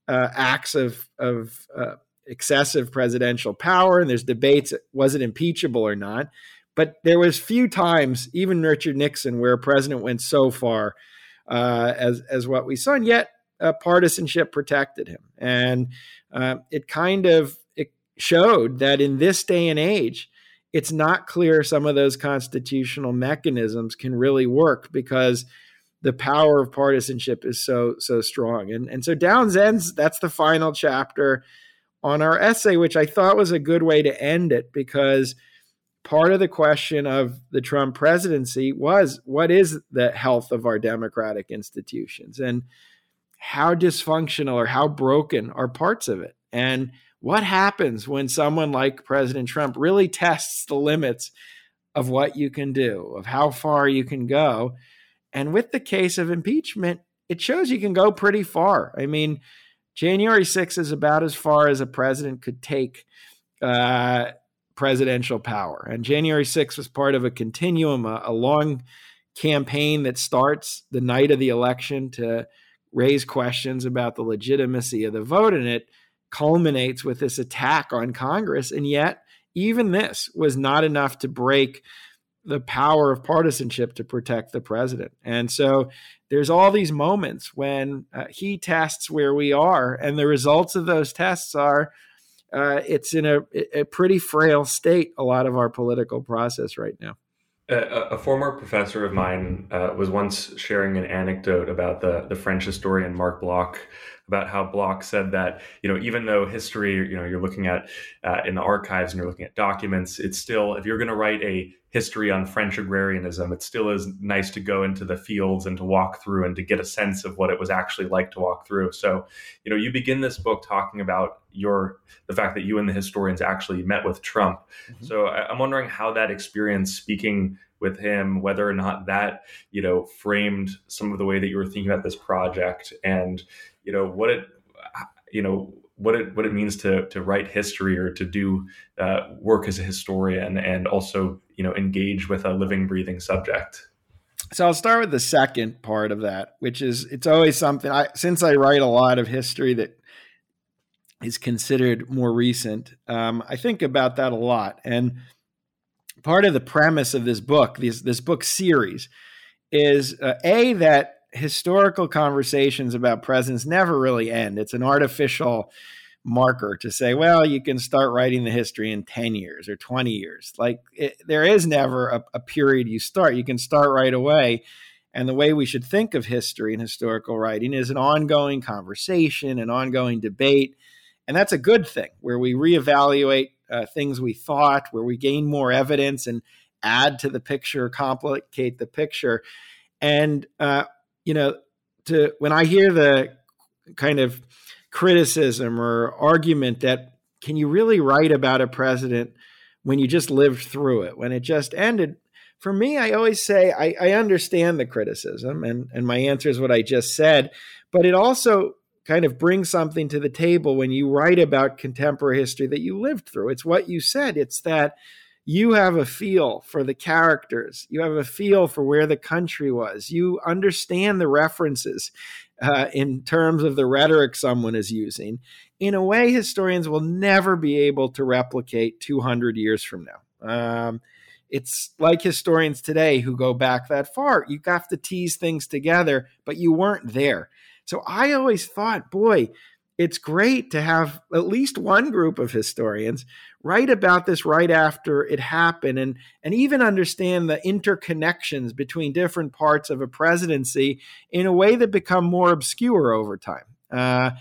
uh, acts of, of uh, excessive presidential power, and there's debates was it impeachable or not. But there was few times, even Richard Nixon, where a president went so far uh, as as what we saw, and yet uh, partisanship protected him, and uh, it kind of it showed that in this day and age, it's not clear some of those constitutional mechanisms can really work because the power of partisanship is so so strong. And and so Downs ends. That's the final chapter on our essay, which I thought was a good way to end it because part of the question of the Trump presidency was what is the health of our democratic institutions? And how dysfunctional or how broken are parts of it? And what happens when someone like President Trump really tests the limits of what you can do, of how far you can go? And with the case of impeachment, it shows you can go pretty far. I mean, January 6th is about as far as a president could take uh, presidential power. And January 6th was part of a continuum, a, a long campaign that starts the night of the election to raise questions about the legitimacy of the vote. And it culminates with this attack on Congress. And yet, even this was not enough to break the power of partisanship to protect the president. And so there's all these moments when uh, he tests where we are, and the results of those tests are uh, it's in a, a, pretty frail state, a lot of our political process right now. A, a former professor of mine uh, was once sharing an anecdote about the, the French historian Marc Bloch about how Bloch said that you know even though history you know you're looking at uh, in the archives and you're looking at documents, it's still if you're going to write a history on French agrarianism, it still is nice to go into the fields and to walk through and to get a sense of what it was actually like to walk through. So, you know, you begin this book talking about your the fact that you and the historians actually met with Trump. Mm-hmm. So, I'm wondering how that experience speaking with him, whether or not that you know framed some of the way that you were thinking about this project, and you know what it you know what it what it means to to write history or to do uh, work as a historian and also you know engage with a living breathing subject. So i'll start with the second part of that which is it's always something i since i write a lot of history that is considered more recent um, i think about that a lot. And part of the premise of this book this this book series is uh, a that historical conversations about presence never really end. It's an artificial marker to say, well, you can start writing the history in 10 years or 20 years. Like it, there is never a, a period you start. You can start right away. And the way we should think of history and historical writing is an ongoing conversation, an ongoing debate. And that's a good thing where we reevaluate uh, things we thought, where we gain more evidence and add to the picture, complicate the picture. And, uh, you know, to when I hear the kind of criticism or argument that can you really write about a president when you just lived through it, when it just ended? For me, I always say I, I understand the criticism, and, and my answer is what I just said, but it also kind of brings something to the table when you write about contemporary history that you lived through. It's what you said. It's that you have a feel for the characters. You have a feel for where the country was. You understand the references uh, in terms of the rhetoric someone is using in a way historians will never be able to replicate 200 years from now. Um, it's like historians today who go back that far. You have to tease things together, but you weren't there. So I always thought, boy, it's great to have at least one group of historians write about this right after it happened and, and even understand the interconnections between different parts of a presidency in a way that become more obscure over time. Uh,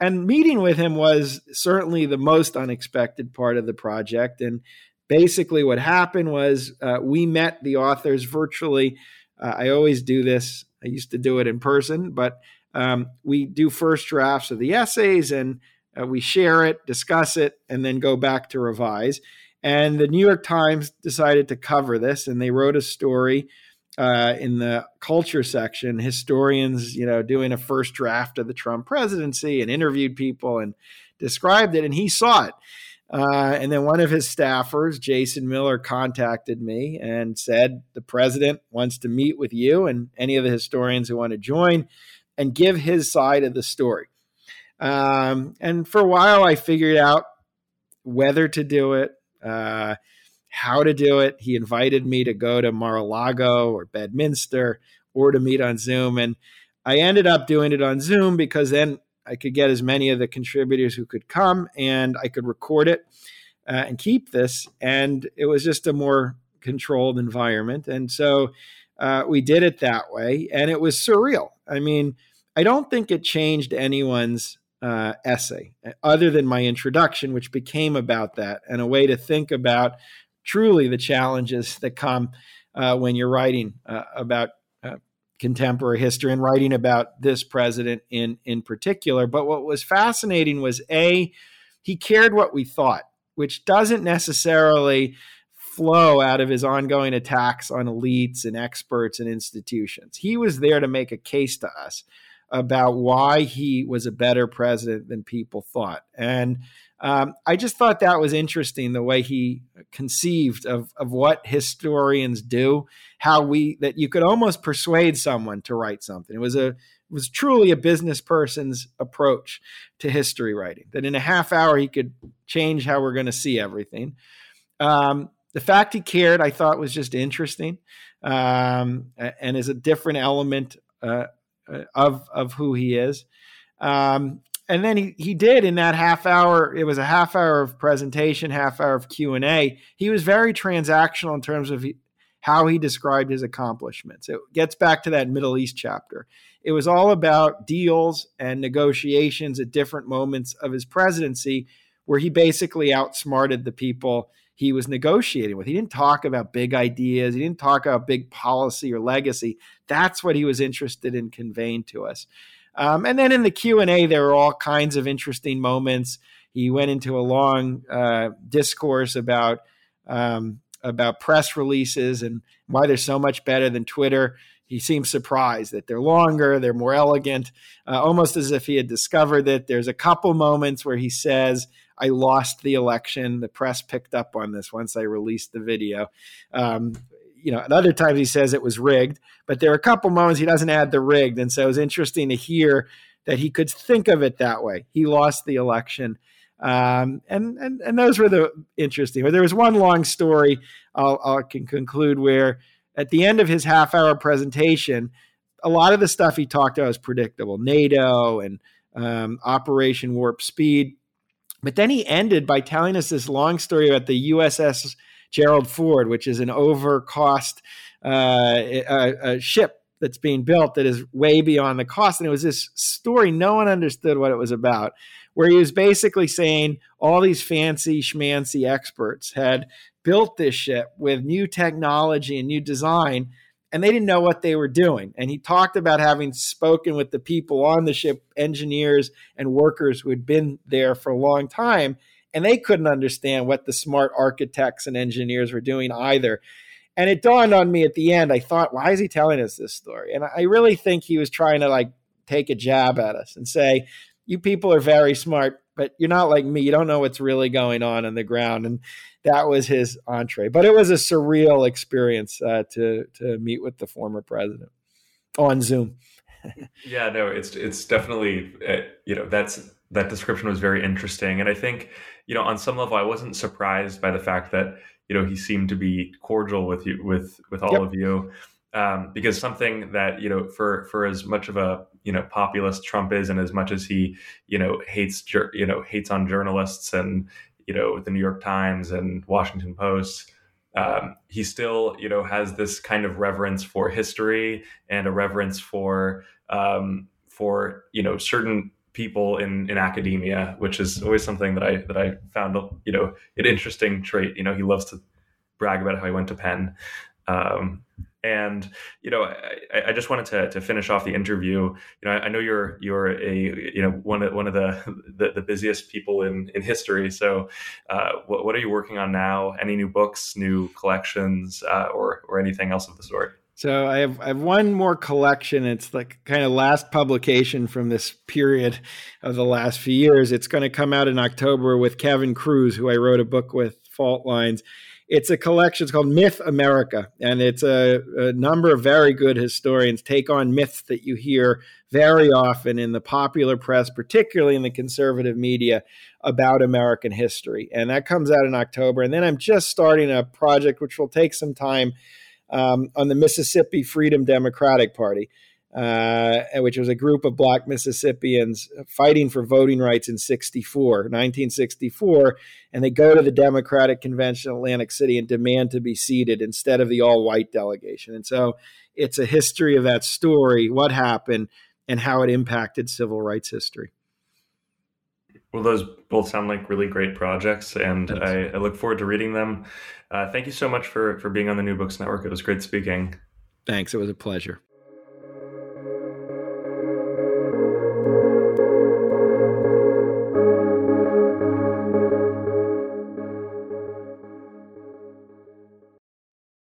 and meeting with him was certainly the most unexpected part of the project. And basically, what happened was uh, we met the authors virtually. Uh, I always do this. I used to do it in person, but um, we do first drafts of the essays and uh, we share it, discuss it, and then go back to revise. And the New York Times decided to cover this, and they wrote a story uh, in the culture section. Historians, you know, doing a first draft of the Trump presidency, and interviewed people and described it, and he saw it. Uh, and then one of his staffers, Jason Miller, contacted me and said, The president wants to meet with you and any of the historians who want to join and give his side of the story. Um, and for a while, I figured out whether to do it, uh, how to do it. He invited me to go to Mar-a-Lago or Bedminster or to meet on Zoom. And I ended up doing it on Zoom because then I could get as many of the contributors who could come and I could record it uh, and keep this. And it was just a more controlled environment. And so uh, we did it that way. And it was surreal. I mean, I don't think it changed anyone's uh, essay other than my introduction, which became about that and a way to think about truly the challenges that come uh, when you're writing uh, about uh, contemporary history and writing about this president in in particular. But what was fascinating was a he cared what we thought, which doesn't necessarily flow out of his ongoing attacks on elites and experts and institutions. He was there to make a case to us about why he was a better president than people thought. And um, I just thought that was interesting the way he conceived of, of what historians do, how we that you could almost persuade someone to write something. It was a it was truly a business person's approach to history writing. That in a half hour he could change how we're going to see everything. Um, the fact he cared, I thought, was just interesting, um, and is a different element uh, uh, of of who he is. Um, and then he, he did in that half hour. It was a half hour of presentation, half hour of Q and A. He was very transactional in terms of how he described his accomplishments. It gets back to that Middle East chapter. It was all about deals and negotiations at different moments of his presidency, where he basically outsmarted the people he was negotiating with. He didn't talk about big ideas, he didn't talk about big policy or legacy. That's what he was interested in conveying to us. Um, and then in the Q and A, there were all kinds of interesting moments. He went into a long uh, discourse about um, about press releases and why they're so much better than Twitter. He seems surprised that they're longer, they're more elegant, uh, almost as if he had discovered it. There's a couple moments where he says, I lost the election. The press picked up on this once I released the video. Um, you know, at other times he says it was rigged, but there are a couple moments he doesn't add the rigged. And so it was interesting to hear that he could think of it that way. He lost the election. Um, and, and, and those were the interesting. But there was one long story I'll, I can conclude where at the end of his half hour presentation, a lot of the stuff he talked about was predictable NATO and um, Operation Warp Speed But then he ended by telling us this long story about the USS Gerald Ford, which is an overcost uh, a, a ship that's being built that is way beyond the cost. And it was this story, no one understood what it was about, where he was basically saying all these fancy schmancy experts had built this ship with new technology and new design, and they didn't know what they were doing. And he talked about having spoken with the people on the ship, engineers and workers who had been there for a long time, and they couldn't understand what the smart architects and engineers were doing either. And it dawned on me at the end, I thought, why is he telling us this story? And I really think he was trying to like take a jab at us and say, you people are very smart, but you're not like me. You don't know what's really going on on the ground. And that was his entree. But it was a surreal experience uh, to to meet with the former president on Zoom. yeah, no, it's it's definitely uh, you know that's that description was very interesting, and I think you know on some level I wasn't surprised by the fact that you know he seemed to be cordial with you with with all yep. of you um, because something that you know for for as much of a you know populist Trump is and as much as he you know hates you know hates on journalists and you know the New York Times and Washington Post um, he still you know has this kind of reverence for history and a reverence for um, for you know certain people in in academia, which is always something that I that I found you know an interesting trait. You know, he loves to brag about how he went to Penn. Um, and you know, I, I, just wanted to, to finish off the interview. You know, I, I, know you're you're a you know one of one of the the, the busiest people in in history. So, uh, what, what are you working on now? Any new books, new collections, uh, or or anything else of the sort? So I have I have one more collection. It's like kind of last publication from this period of the last few years. It's going to come out in October with Kevin Kruse, who I wrote a book with, Fault Lines. It's a collection. It's called Myth America, and it's a, a number of very good historians take on myths that you hear very often in the popular press, particularly in the conservative media, about American history. And that comes out in October. And then I'm just starting a project which will take some time um, on the Mississippi Freedom Democratic Party, uh, which was a group of black Mississippians fighting for voting rights in 64, 1964. And they go to the Democratic Convention in Atlantic City and demand to be seated instead of the all white delegation. And so it's a history of that story, what happened, and how it impacted civil rights history. Well, those both sound like really great projects, and I, I, look forward to reading them. Uh, thank you so much for for being on the New Books Network. It was great speaking. Thanks. It was a pleasure.